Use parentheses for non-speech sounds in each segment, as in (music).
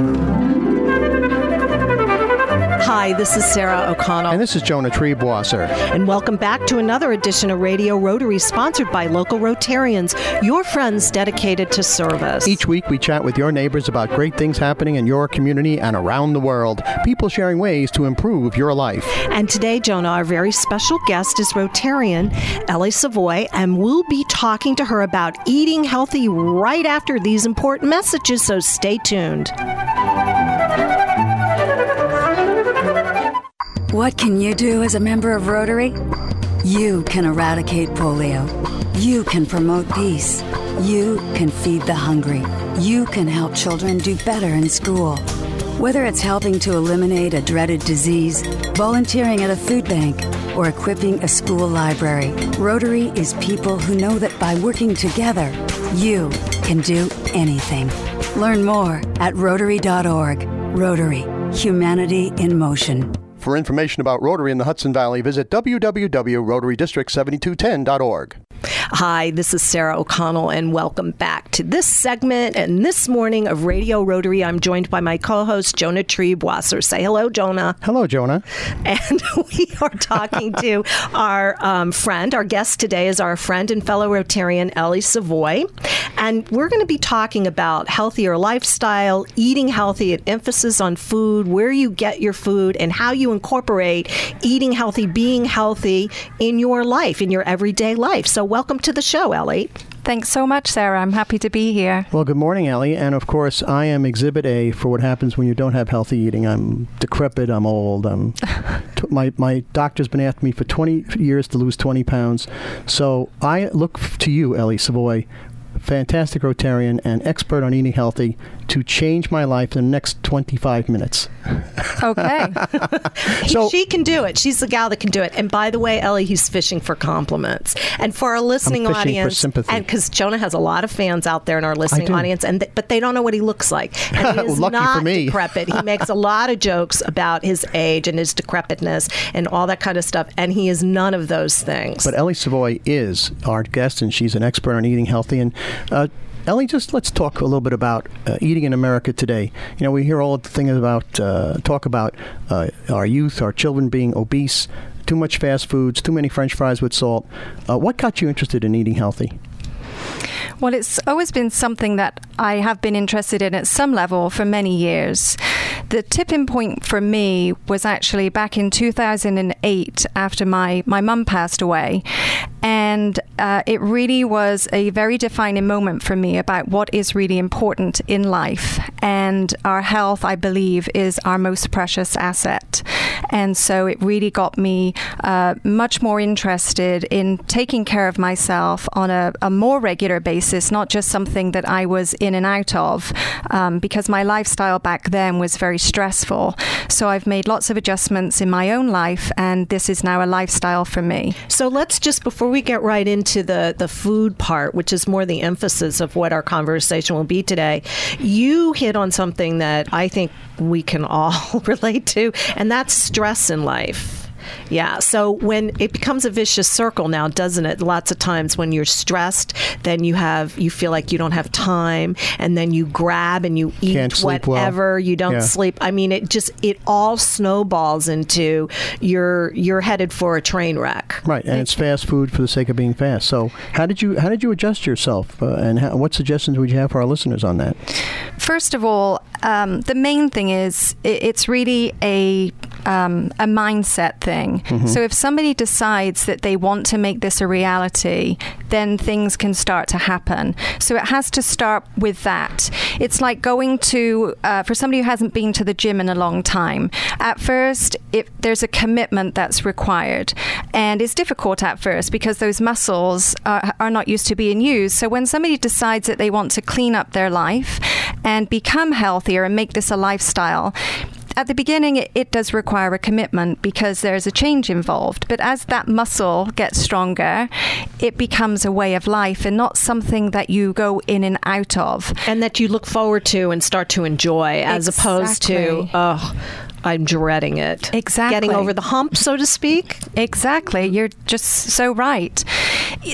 Thank you. Hi, this is Sarah O'Connell. And this is Jonah Triebwasser. And welcome back to another edition of Radio Rotary, sponsored by local Rotarians, your friends dedicated to service. Each week, we chat with your neighbors about great things happening in your community and around the world. People sharing ways to improve your life. And today, Jonah, our very special guest is Rotarian Ellie Savoy, and we'll be talking to her about eating healthy right after these important messages, so stay tuned. What can you do as a member of Rotary? You can eradicate polio. You can promote peace. You can feed the hungry. You can help children do better in school. Whether it's helping to eliminate a dreaded disease, volunteering at a food bank, or equipping a school library, Rotary is people who know that by working together, you can do anything. Learn more at Rotary.org. Rotary, humanity in motion. For information about Rotary in the Hudson Valley, visit www.rotarydistrict7210.org. Hi, this is Sarah O'Connell, and welcome back to this segment. And this morning of Radio Rotary, I'm joined by my co host, Jonah Triebwasser. Say hello, Jonah. Hello, Jonah. And (laughs) we are talking to (laughs) our um, friend. Our guest today is our friend and fellow Rotarian, Ellie Savoy. And we're going to be talking about healthier lifestyle, eating healthy, an emphasis on food, where you get your food, and how you incorporate eating healthy, being healthy in your life, in your everyday life. So, welcome to the show, Ellie. Thanks so much, Sarah. I'm happy to be here. Well, good morning, Ellie. And of course, I am Exhibit A for what happens when you don't have healthy eating. I'm decrepit. I'm old. I'm (laughs) t- my my doctor's been after me for 20 years to lose 20 pounds. So I look to you, Ellie Savoy, fantastic Rotarian and expert on eating healthy, to change my life in the next 25 minutes. Okay. (laughs) so she can do it. She's the gal that can do it. And by the way, Ellie, he's fishing for compliments. And for our listening audience, for sympathy. and because Jonah has a lot of fans out there in our listening audience, and th- but they don't know what he looks like. And he (laughs) is Lucky for not me. decrepit. He makes a lot of jokes about his age and his decrepitness and all that kind of stuff. And he is none of those things. But Ellie Savoy is our guest, and she's an expert on eating healthy. And uh, Ellie, just let's talk a little bit about uh, eating in America today. You know, we hear all the things about uh, talk about uh, our youth, our children being obese, too much fast foods, too many French fries with salt. Uh, what got you interested in eating healthy? Well, it's always been something that I have been interested in at some level for many years. The tipping point for me was actually back in 2008 after my, my mum passed away. And uh, it really was a very defining moment for me about what is really important in life. And our health, I believe, is our most precious asset. And so it really got me uh, much more interested in taking care of myself on a, a, more regular basis, not just something that I was in and out of, um, because my lifestyle back then was very stressful. So I've made lots of adjustments in my own life, and this is now a lifestyle for me. So let's just, before we get right into the, the food part, which is more the emphasis of what our conversation will be today, you hit on something that I think we can all (laughs) relate to, and that's stress in life. Yeah. So when it becomes a vicious circle now, doesn't it? Lots of times when you're stressed, then you have you feel like you don't have time, and then you grab and you eat Can't whatever. well. You don't Yeah. sleep. I mean, it just it all snowballs into you're you're headed for a train wreck. Right, and it's fast food for the sake of being fast. So, how did you how did you adjust yourself, uh, and how, what suggestions would you have for our listeners on that? First of all, um, the main thing is i it's really a um, a mindset thing. So if somebody decides that they want to make this a reality, then things can start to happen. So it has to start with that. It's like going to uh, for somebody who hasn't been to the gym in a long time. At first, if there's a commitment that's required, and it's difficult at first because those muscles are, are not used to being used. So when somebody decides that they want to clean up their life and become healthier and make this a lifestyle, at the beginning, it, it does require a commitment because there's a change involved. But as that muscle gets stronger, it becomes a way of life and not something that you go in and out of. and that you look forward to and start to enjoy as opposed to oh i'm dreading it Exactly. getting over the hump so to speak Exactly. You're just so right.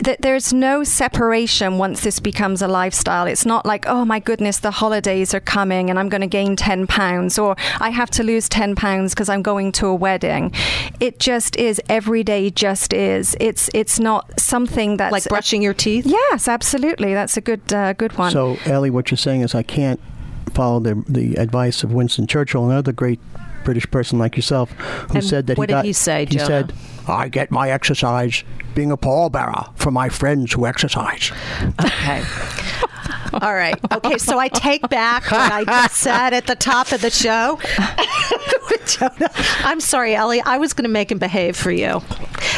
That there's no separation once this becomes a lifestyle. It's not like, oh my goodness, the holidays are coming and I'm going to gain 10 pounds or I have to lose 10 pounds because I'm going to a wedding. It just is every day just is. It's it's not something that's like brushing your teeth. Yes, absolutely. That's a good uh, good one. So, Ellie, what you're saying is I can't follow the the advice of Winston Churchill, another great British person like yourself, who And said that what he did got. he say, He said, "I get my exercise being a pallbearer for my friends who exercise." Okay. (laughs) All right. Okay, so I take back what I just (laughs) said at the top of the show. (laughs) I'm sorry, Ellie. I was going to make him behave for you.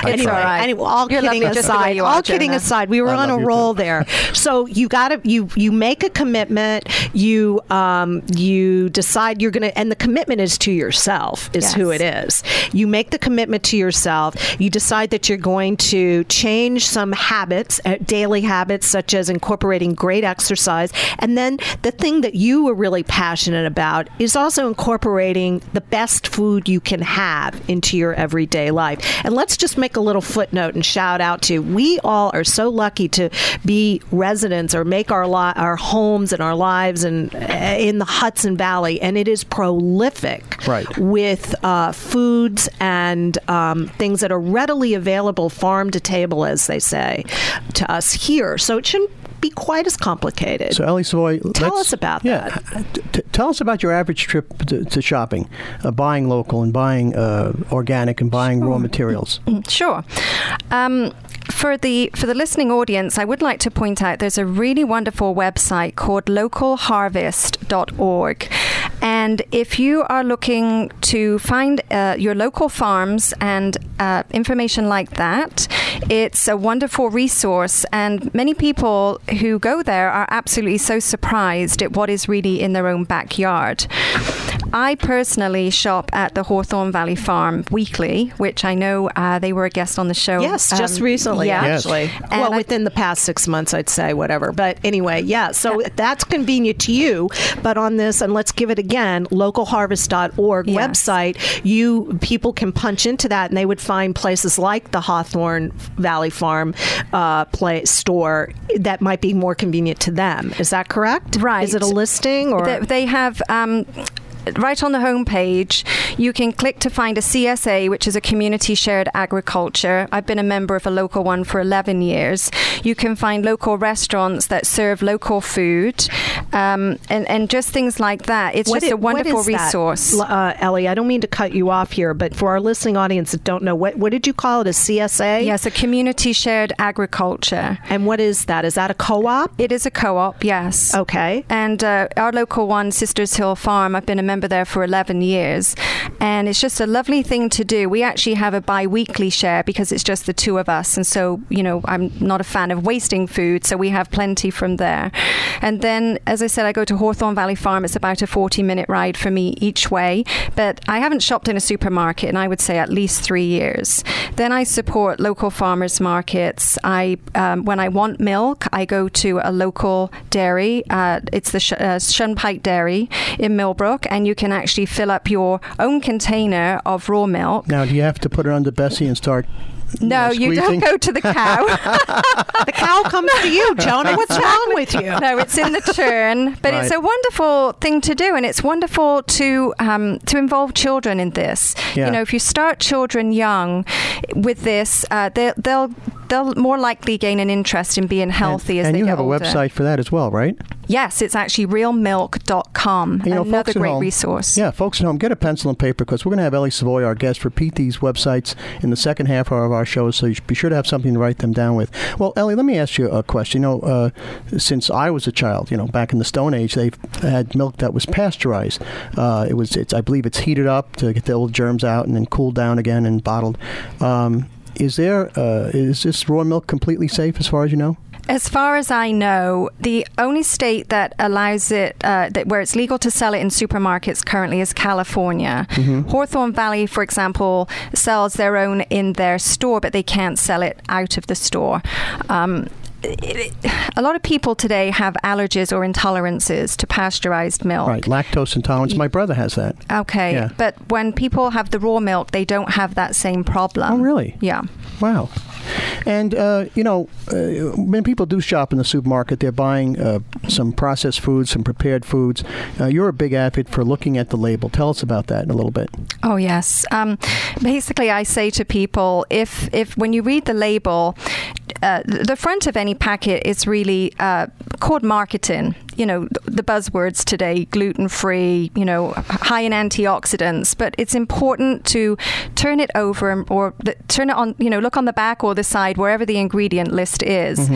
anyway, all right. anyway, all You're kidding lovely just the way aside, you are, all kidding Jonah. aside, we were I on a roll too. there. So you got to you you make a commitment. You um you decide you're going to, and the commitment is to yourself. Is who it is. You make the commitment to yourself. You decide that you're going to change some habits, uh, daily habits, such as incorporating great exercise. And then the thing that you are really passionate about is also incorporating the best food you can have into your everyday life. And let's just make a little footnote and shout out to we all are so lucky to be residents or make our li- our homes and our lives and uh, in the Hudson Valley, and it is prolific Right. with uh, foods and um, things that are readily available farm to table, as they say, to us here. So it shouldn't be quite as complicated. So, Ellie Savoy, Tell us about yeah, t- t- tell us about your average trip to, to shopping, uh, buying local and buying uh, organic and buying raw materials. (laughs) Sure. Um, for the for the listening audience, I would like to point out there's a really wonderful website called localharvest.org. And if you are looking to find uh, your local farms and uh, information like that, it's a wonderful resource. And many people who go there are absolutely so surprised at what is really in their own backyard. I personally shop at the Hawthorne Valley Farm weekly, which I know uh, they were a guest on the show. Yes, just um, recently, yeah. Yes. actually. And well, I- within the past six months, I'd say, whatever. But anyway, yeah, so that's convenient to you. But on this, and let's give it again, localharvest.org Yes. website, you people can punch into that and they would find places like the Hawthorne Valley Farm uh, play, store that might be more convenient to them. Is that correct? Right. Is it a listing or? They, they have. Um, Right on the homepage, you can click to find a CSA, which is a community shared agriculture. I've been a member of a local one for 11 years. You can find local restaurants that serve local food um, and, and just things like that. It's What just a wonderful what is that? resource. Uh, Ellie, I don't mean to cut you off here, but for our listening audience that don't know, what, what did you call it? A CSA? Yes, a community shared agriculture. And what is that? Is that a co op? It is a co op, yes. Okay. And uh, our local one, Sisters Hill Farm, I've been a member there for 11 years. And it's just a lovely thing to do. We actually have a bi weekly share because it's just the two of us. And so, you know, I'm not a fan of wasting food. So we have plenty from there. And then, as I said, I go to Hawthorne Valley Farm. It's about a 40 minute ride for me each way. But I haven't shopped in a supermarket in, I would say, at least three years. Then I support local farmers markets. I, um, when I want milk, I go to a local dairy. Uh, it's the Sh- uh, Shunpike Dairy in Millbrook, and you can actually fill up your own container of raw milk. Now, do you have to put it under Bessie and start? No, know, you don't go to the cow. (laughs) The cow comes to you, Jonah. What's wrong with you? no, it's in the churn, but it's a wonderful thing to do, and it's wonderful to um, to involve children in this. Yeah. You know, if you start children young with this, uh, they, they'll they'll more likely gain an interest in being healthy and, as and they you get have a website for that as well, right? Yes, it's actually realmilk.com. You know, Another great home- resource. Yeah, folks at home, get a pencil and paper because we're going to have Ellie Savoy, our guest, repeat these websites in the second half of our show, so you should be sure to have something to write them down with. Well, Ellie, let me ask you a question. You know, uh, since I was a child, you know, back in the Stone Age, they had milk that was pasteurized. Uh, it was, it's, I believe, it's heated up to get the old germs out and then cooled down again and bottled. Um, is there uh, is this raw milk completely safe as far as you know? As far as I know, the only state that allows it, uh, that where it's legal to sell it in supermarkets currently is California. Hawthorne Valley, for example, sells their own in their store, but they can't sell it out of the store. Um, it, a lot of people today have allergies or intolerances to pasteurized milk. Right, lactose intolerance. My brother has that. Okay, Yeah. but when people have the raw milk, they don't have that same problem. Oh, really? Yeah. Wow. And, uh, you know, uh, when people do shop in the supermarket, they're buying uh, some processed foods, some prepared foods. Uh, you're a big advocate for looking at the label. Tell us about that in a little bit. Oh yes. Um, basically, I say to people, if if when you read the label, uh, the front of any packet is really uh, called marketing. You know the buzzwords today: gluten free. You know, high in antioxidants. But it's important to turn it over or turn it on. You know, look on the back or the side wherever the ingredient list is.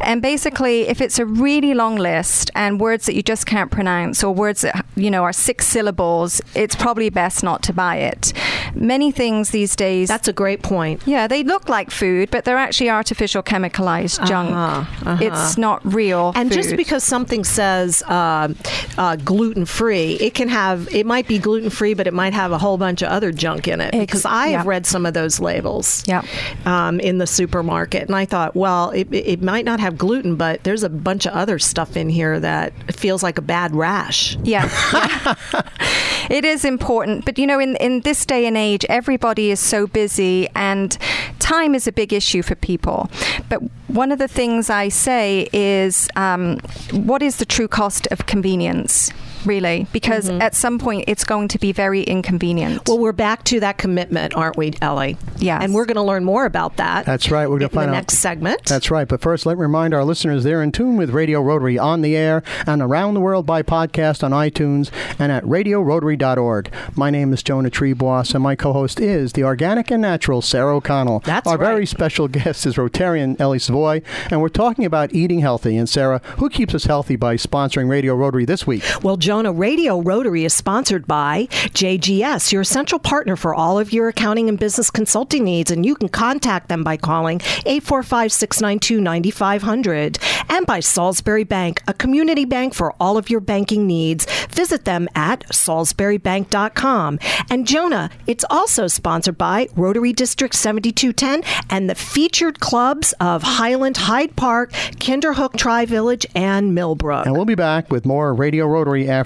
And basically, if it's a really long list and words that you just can't pronounce or words that you know are six syllables, it's probably best not to buy it. Many things these days. That's a great point. yeah, they look like food, but they're actually artificial chemicalized junk. Uh-huh, uh-huh. It's not real. And just because something says uh, uh, gluten free, it can have it might be gluten free, but it might have a whole bunch of other junk in it. Because I have yeah. read some of those labels, Yeah. um, in the supermarket, and I thought, well, it, it might not have gluten, but there's a bunch of other stuff in here that feels like a bad rash. Yeah, yeah. (laughs) (laughs) it is important. But you know, in in this day and age, everybody is so busy, and time is a big issue for people. But one of the things I say is, um, what is the true cost of convenience? Really, because mm-hmm. at some point it's going to be very inconvenient. Well, we're back to that commitment, aren't we, Ellie? Yeah. And we're going to learn more about that. That's right. We're going to find the out. next segment. That's right. But first, let me remind our listeners they're in tune with Radio Rotary on the air and around the world by podcast on iTunes and at radiorotary.org. My name is Jonah Triebwasser, and my co host is the organic and natural Sarah O'Connell. That's Our right. very special guest is Rotarian Ellie Savoy, and we're talking about eating healthy. And Sarah, who keeps us healthy by sponsoring Radio Rotary this week? Well, Jonah, Radio Rotary is sponsored by JGS, your essential partner for all of your accounting and business consulting needs, and you can contact them by calling 845 692 9500. And by Salisbury Bank, a community bank for all of your banking needs. Visit them at salisburybank.com. And Jonah, it's also sponsored by Rotary District 7210 and the featured clubs of Highland Hyde Park, Kinderhook Tri Village, and Millbrook. And we'll be back with more Radio Rotary after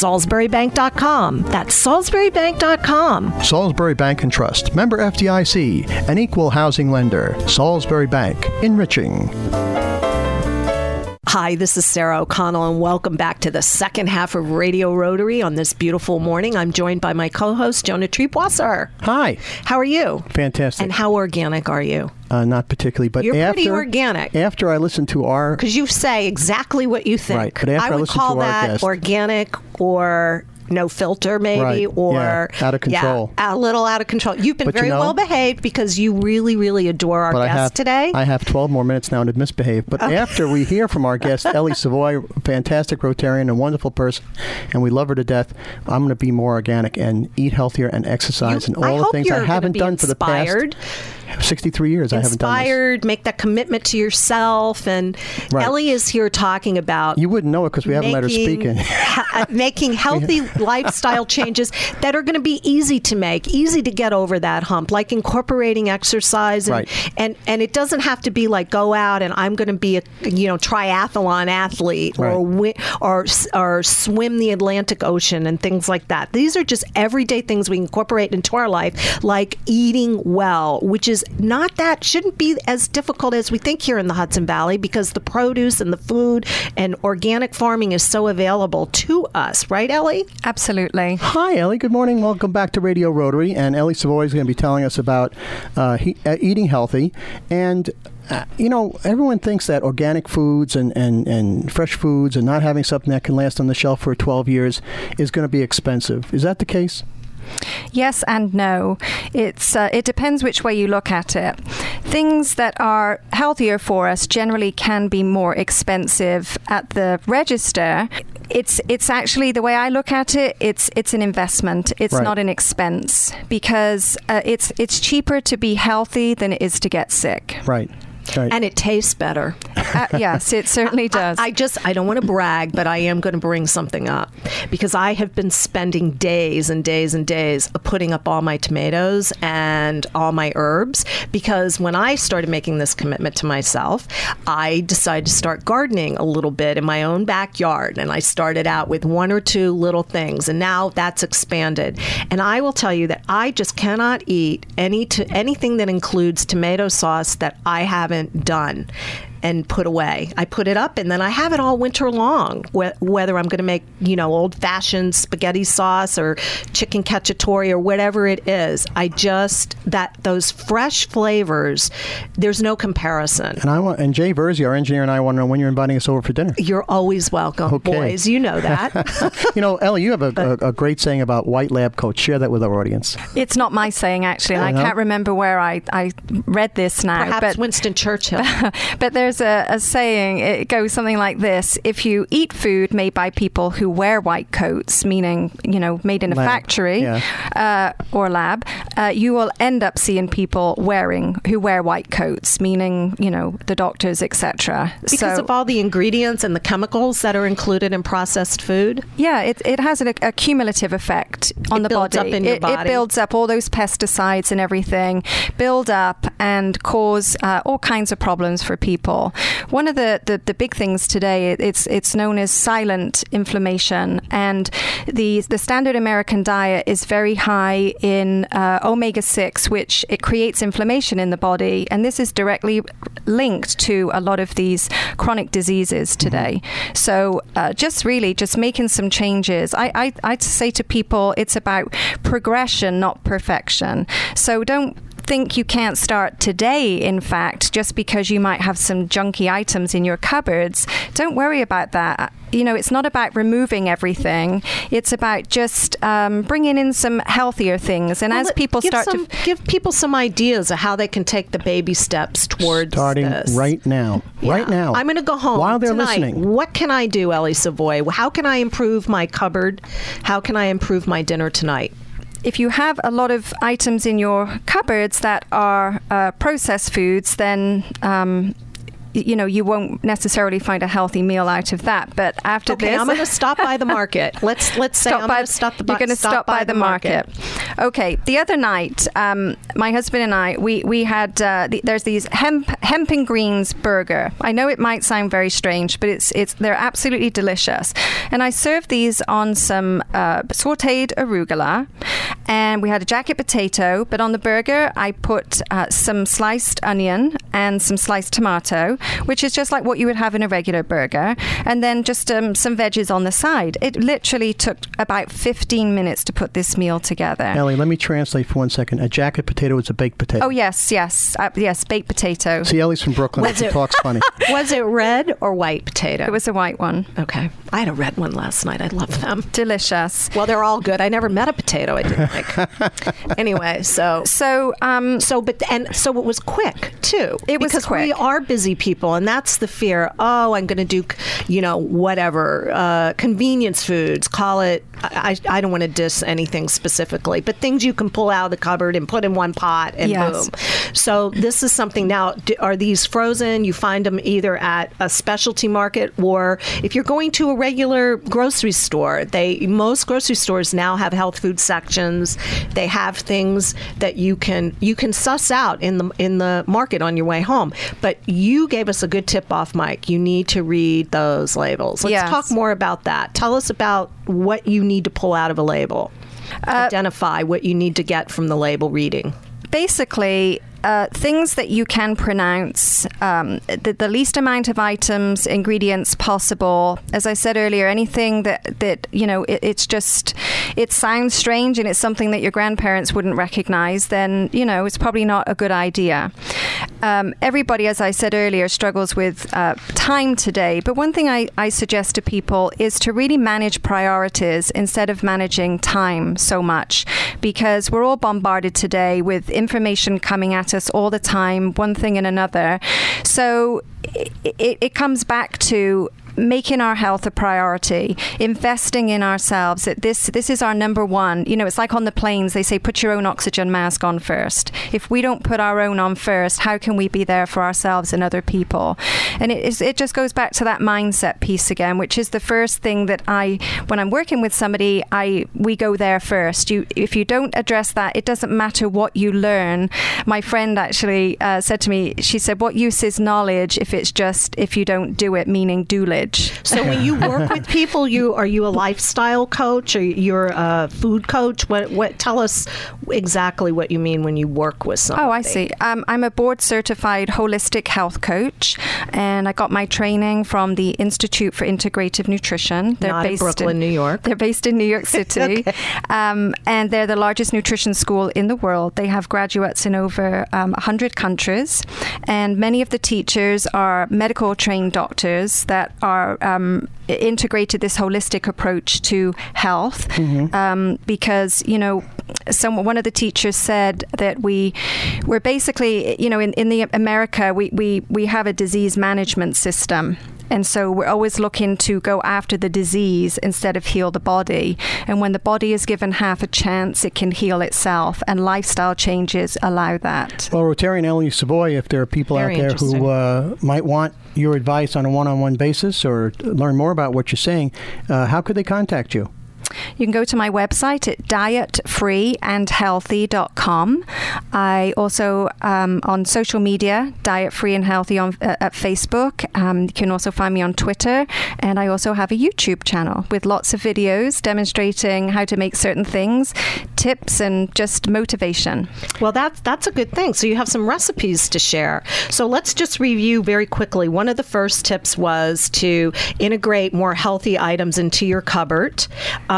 salisburybank.com. That's salisburybank.com. Salisbury Bank and Trust, member FDIC, an equal housing lender. Salisbury Bank, enriching. Hi, this is Sarah O'Connell, and welcome back to the second half of Radio Rotary on this beautiful morning. I'm joined by my co host, Jonah Triebwasser. Hi. How are you? Fantastic. And how organic are you? Uh, not particularly, but You're after pretty organic. after I listen to our Because you say exactly what you think. Right, but after I would call that guest- organic or no filter, maybe, Right, or yeah, out of control. Yeah, a little out of control. You've been But you very know- well behaved because you really, really adore our I guest have today. I have 12 more minutes now to misbehave. But after we hear from our guest (laughs) Ellie Savoy, fantastic Rotarian and wonderful person, and we love her to death, I'm going to be more organic and eat healthier and exercise You- and I all the things I haven't done for the past. Inspired 63 years. I haven't inspired, make that commitment to yourself. And Right. Ellie is here talking about You wouldn't know it because we haven't let her speak. (laughs) Uh, making- (laughs) in. ha- making (laughs) healthy lifestyle changes that are going to be easy to make, easy to get over that hump, like incorporating exercise, and Right. and, and it doesn't have to be like go out and I'm going to be a you know triathlon athlete or wi- or or swim the Atlantic Ocean and things like that. These are just everyday things we incorporate into our life, like eating well, which is not that shouldn't be as difficult as we think here in the Hudson Valley because the produce and the food and organic farming is so available to us, right, Ellie? Absolutely. Hi, Ellie. Good morning. Welcome back to Radio Rotary. And Ellie Savoy is going to be telling us about uh, he, uh, eating healthy. And, uh, you know, everyone thinks that organic foods and, and, and fresh foods and not having something that can last on the shelf for 12 years is going to be expensive. Is that the case? Yes and no. It's uh, it depends which way you look at it. Things that are healthier for us generally can be more expensive at the register. It's it's actually the way I look at it. It's it's an investment. It's Right. not an expense because uh, it's it's cheaper to be healthy than it is to get sick. Right. Right. And it tastes better. Uh, yes, it certainly does. I, I just I don't want to brag, but I am going to bring something up because I have been spending days and days and days putting up all my tomatoes and all my herbs because when I started making this commitment to myself, I decided to start gardening a little bit in my own backyard and I started out with one or two little things and now that's expanded. And I will tell you that I just cannot eat any to anything that includes tomato sauce that I haven't done and put away. I put it up and then I have it all winter long. Wh- whether I'm going to make, you know, old fashioned spaghetti sauce or chicken cacciatore or whatever it is, I just that those fresh flavors, there's no comparison. and I want and Jay Verzi, our engineer, and I want to know when you're inviting us over for dinner. You're always welcome, Okay. boys. You know that. (laughs) you know, Ellie, you have a, a, a great saying about white lab coats. Share that with our audience. it's not my saying actually, and I Uh-huh. can't remember where I, I read this now. Perhaps but Winston Churchill. (laughs) but there's a, a saying, it goes something like this If you eat food made by people who wear white coats, meaning, you know, made in a Lab, factory yeah. uh, or lab, uh, you will end up seeing people wearing, who wear white coats, meaning, you know, the doctors, etc. Because so, of all the ingredients and the chemicals that are included in processed food. yeah, it, it has an, a cumulative effect on It the builds body. up in your it, body. it builds up all those pesticides and everything, build up and cause uh, all kinds of problems for people. One of the, the, the big things today, it- it's it's known as silent inflammation, and the the standard American diet is very high in uh, omega six, which it creates inflammation in the body, and this is directly linked to a lot of these chronic diseases today. So uh, just really just making some changes. I, I I'd say to people, it's about progression, not perfection. So don't think you can't start today, in fact, just because you might have some junky items in your cupboards. Don't worry about that. You know, it's not about removing everything. It's about just um, bringing in some healthier things. And Well, as people start some, to give people some ideas of how they can take the baby steps towards Starting this. right now. Right now. I'm going to go home While they're tonight. listening. What can I do, Ellie Savoy? How can I improve my cupboard? How can I improve my dinner tonight? If you have a lot of items in your cupboards that are uh, processed foods, then um, you know you won't necessarily find a healthy meal out of that. But after Okay, this, I'm going to stop by the market. (laughs) Let's let's say stop I'm by, stop the you're going to stop, by, the market. Okay. The other night, um, my husband and I, we we had uh, the, there's these hemp hemp and greens burger. I know it might sound very strange, but it's it's they're absolutely delicious. And I served these on some uh, sautéed arugula, and we had a jacket potato. But on the burger, I put uh, some sliced onion and some sliced tomato, which is just like what you would have in a regular burger, and then just um, some veggies on the side. It literally took about 15 minutes to put this meal together. Ellie, let me translate for one second. A jacket potato is a baked potato. Oh yes, yes, uh, yes, baked potato. See, Ellie's from Brooklyn. Was She it- talks funny. (laughs) Was it red or white potato? It was a white one. okay. I had a red one last night. I love them. Delicious. Well, they're all good. I never met a potato I didn't like. (laughs) anyway, so So, um, so but and so it was quick too. It was quick. because we are busy people, and that's the fear. Oh, I'm going to do, you know, whatever uh, convenience foods. Call it I, I don't want to diss anything specifically, but things you can pull out of the cupboard and put in one pot and Yes. boom. So this is something now. Are these frozen? You find them either at a specialty market or if you're going to a regular grocery store. They most grocery stores now have health food sections. They have things that you can you can suss out in the in the market on your way home. But you gave us a good tip off, Mike. You need to read those labels. Let's Yes. talk more about that. Tell us about what you need to pull out of a label. Uh, Identify what you need to get from the label reading. basically uh, things that you can pronounce, um, the, the least amount of items, ingredients possible. As I said earlier, anything that, that you know, it, it's just, it sounds strange and it's something that your grandparents wouldn't recognize, then, you know, it's probably not a good idea. Um, everybody, as I said earlier, struggles with uh, time today. But one thing I, I suggest to people is to really manage priorities instead of managing time so much because we're all bombarded today with information coming at us all the time, one thing and another. So it, it, comes back to making our health a priority, investing in ourselves. That this this is our number one. You know, it's like on the planes. They say put your own oxygen mask on first. If we don't put our own on first, how can we be there for ourselves and other people? And it is it just goes back to that mindset piece again, which is the first thing that I when I'm working with somebody, I we go there first. You if you don't address that, it doesn't matter what you learn. My friend actually uh, said to me, she said, "What use is knowledge if it's just if you don't do it, meaning doolage." So when you work (laughs) with people, you are you a lifestyle coach or you're a food coach? What what tell us exactly what you mean when you work with somebody? Oh, I see. Um, I'm a board certified holistic health coach, and I got my training from the Institute for Integrative Nutrition. They're Not based in Brooklyn, New York. They're based in New York (laughs) City, um, and they're the largest nutrition school in the world. They have graduates in over um, 100 countries, and many of the teachers are medical trained doctors that are um, integrated this holistic approach to health um, because you know some one of the teachers said that we we're basically you know in, in the America we, we we have a disease management system and so we're always looking to go after the disease instead of heal the body. And when the body is given half a chance, it can heal itself. And lifestyle changes allow that. Well, Rotarian Ellie Savoy, if there are people Very out there who uh, might want your advice on a one-on-one basis or learn more about what you're saying, uh, how could they contact you? You can go to my website at dietfreeandhealthy.com. I also um, on social media, Diet Free and Healthy on uh, at Facebook. Um, you can also find me on Twitter, and I also have a YouTube channel with lots of videos demonstrating how to make certain things, tips, and just motivation. Well, that's that's a good thing. So you have some recipes to share. So let's just review very quickly. One of the first tips was to integrate more healthy items into your cupboard. Um,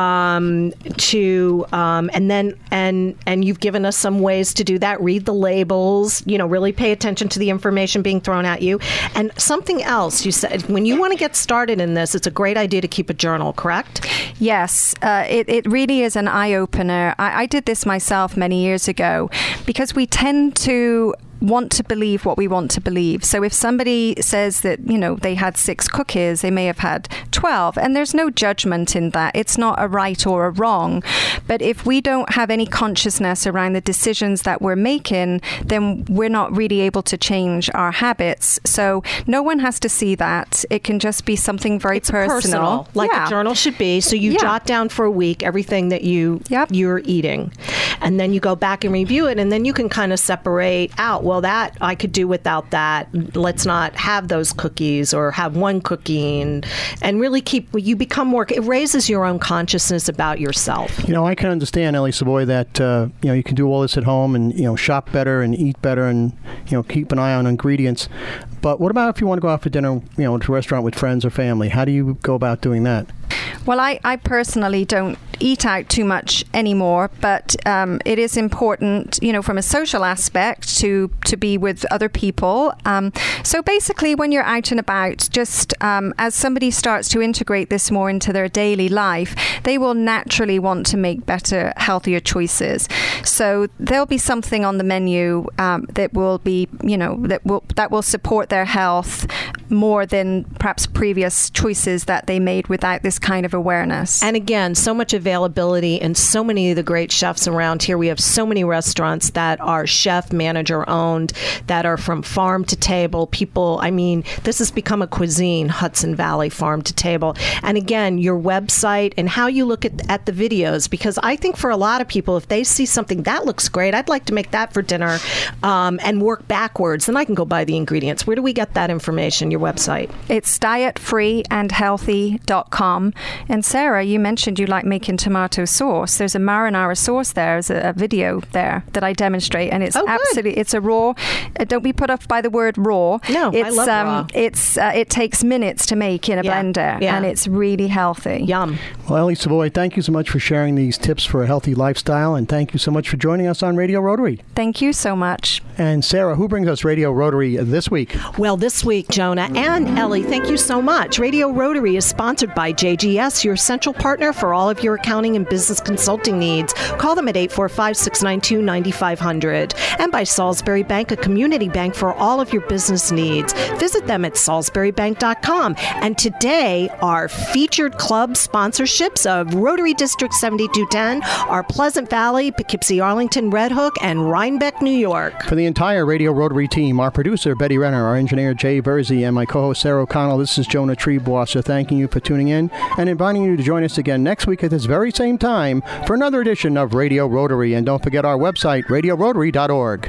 to um, and then and and you've given us some ways to do that. Read the labels. You know, really pay attention to the information being thrown at you. And something else you said when you want to get started in this, it's a great idea to keep a journal. Correct? Yes, uh, it, it really is an eye opener. I, I did this myself many years ago because we tend to want to believe what we want to believe. So if somebody says that, you know, they had six cookies, they may have had 12, and there's no judgment in that. It's not a right or a wrong. But if we don't have any consciousness around the decisions that we're making, then we're not really able to change our habits. So no one has to see that. It can just be something very It's personal. like Yeah. a journal should be. So you Yeah. jot down for a week everything that you Yep. you're eating, and then you go back and review it, and then you can kind of separate out. Well, that I could do without that. Let's not have those cookies or have one cookie, and, and really keep. You become more. It raises your own consciousness about yourself. You know, I can understand, Ellie Savoy, that uh, you know you can do all this at home and you know shop better and eat better and you know keep an eye on ingredients. But what about if you want to go out for dinner, you know, to a restaurant with friends or family? How do you go about doing that? Well, I, I personally don't eat out too much anymore, but um, it is important, you know, from a social aspect to to be with other people. Um, so basically, when you're out and about, just um, as somebody starts to integrate this more into their daily life, they will naturally want to make better, healthier choices. So there'll be something on the menu um, that will be, you know, that will that will support their health more than perhaps previous choices that they made without this kind of awareness. And again, so much availability and so many of the great chefs around here. We have so many restaurants that are chef manager owned, that are from farm to table. People, I mean, this has become a cuisine, Hudson Valley farm to table. And again, your website and how you look at, at the videos, because I think for a lot of people, if they see something that looks great, I'd like to make that for dinner um, and work backwards. Then I can go buy the ingredients. Where do we get that information? Your website? It's dietfreeandhealthy.com. And Sarah, you mentioned you like making tomato sauce. There's a marinara sauce there. There's a, a video there that I demonstrate, and it's Oh, good. absolutely it's a raw. Uh, don't be put off by the word raw. No, I love um, raw. It's uh, it takes minutes to make in a Yeah, blender, yeah. and it's really healthy. Yum. Well, Ellie Savoy, thank you so much for sharing these tips for a healthy lifestyle, and thank you so much for joining us on Radio Rotary. Thank you so much. And Sarah, who brings us Radio Rotary this week? Well, this week, Jonah and Ellie, thank you so much. Radio Rotary is sponsored by JGS, your central partner for all of your accounting and business consulting needs. Call them at 845 692 9500. And by Salisbury Bank, a community bank for all of your business needs. Visit them at salisburybank.com. And today, our featured club sponsorships of Rotary District 7210 are Pleasant Valley, Poughkeepsie, Arlington, Red Hook, and Rhinebeck, New York. For the entire Radio Rotary team, our producer, Betty Renner, our engineer, Jay Verzi, and my co host, Sarah O'Connell, this is Jonah Triebwasser thanking you for tuning in and inviting you to join us again next week at this very same time for another edition of Radio Rotary. And don't forget our website, radiorotary.org.